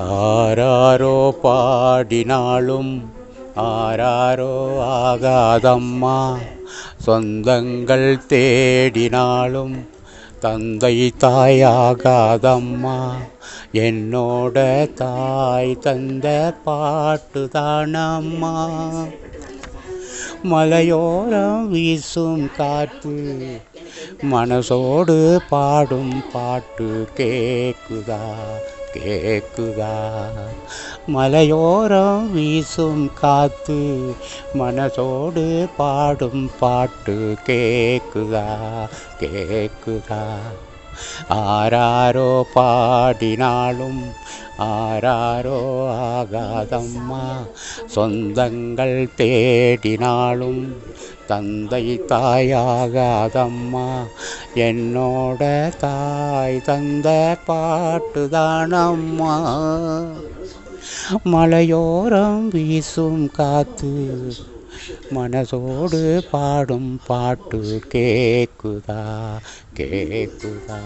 ஆராரோ பாடினாலும் ஆராரோ ஆகாதம்மா. சொந்தங்கள் தேடினாலும் தந்தை தாயாகாதம்மா. என்னோட தாய் தந்த பாட்டு தானம்மா மலையோரம் வீசும் காற்று மனசோடு பாடும் பாட்டு கேக்குதா கேக்குதா? மலையோரம் வீசும் காத்து மனசோடு பாடும் பாட்டு கேக்குதா கேக்குதா? ஆராரோ பாடினாலும் ஆராரோ ஆகாதம்மா. சொந்தங்கள் தேடினாலும் தந்தை தாயாகாதம்மா. என்னோட தாய் தந்த பாட்டுதானம்மா. மலையோரம் வீசும் காத்து மனசோடு பாடும் பாட்டு கேக்குதா? கேக்குதா?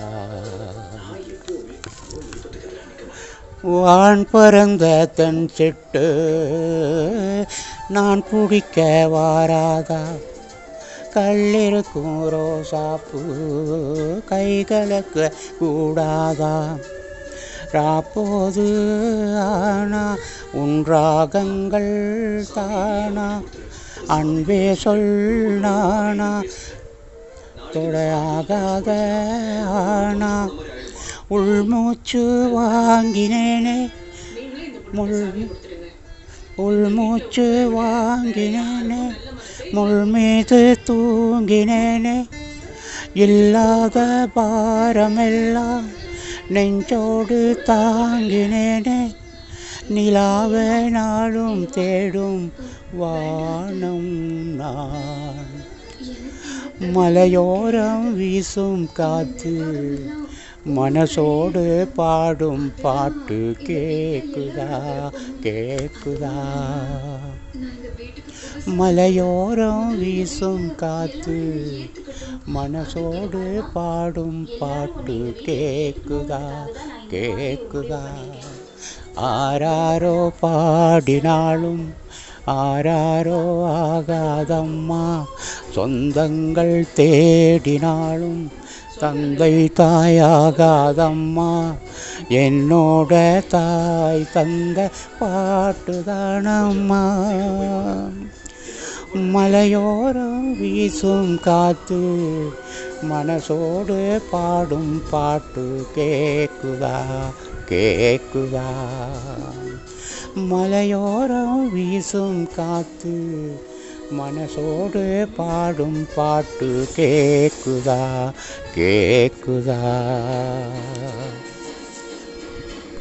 வான் பறந்த தன் சிட்டு நான் பிடிக்க வாராதா? கல்லிருக்கும் ரோசாப்பு கைகளுக்கு கூடாதா? ராப்போது ஆனா உன் ராகங்கள் தானா? அன்பே சொல் நானா? தொடையாகாத ஆனா? உள்மூச்சு வாங்கினேனே. முள் உள்மூச்சு வாங்கினேனே. முள் மீது தூங்கினேனே. இல்லாத பாரமெல்லாம் நெஞ்சோடு தாங்கினேனே. நிலாவே நாளும் தேடும் வானம் நான். மலையோரம் வீசும் காத்து மனசோடு பாடும் பாட்டு கேக்குதா கேக்குதா? மலையோரம் வீசும் காத்து மனசோடு பாடும் பாட்டு கேக்குதா கேக்குதா? ஆராரோ பாடினாலும் ஆராரோ ஆகாதம்மா? சொந்தங்கள் தேடினாலும் தந்தை தாயாகாதம்மா? என்னோட தாய் தந்த பாட்டுதானம்மா? மலையோரம் வீசும் காத்து மனசோடு பாடும் பாட்டு கேக்குதா? கேக்குதா? மலையோரம் வீசும் காத்து மனசோடு பாடும் பாட்டு கேக்குதா கேக்குதா?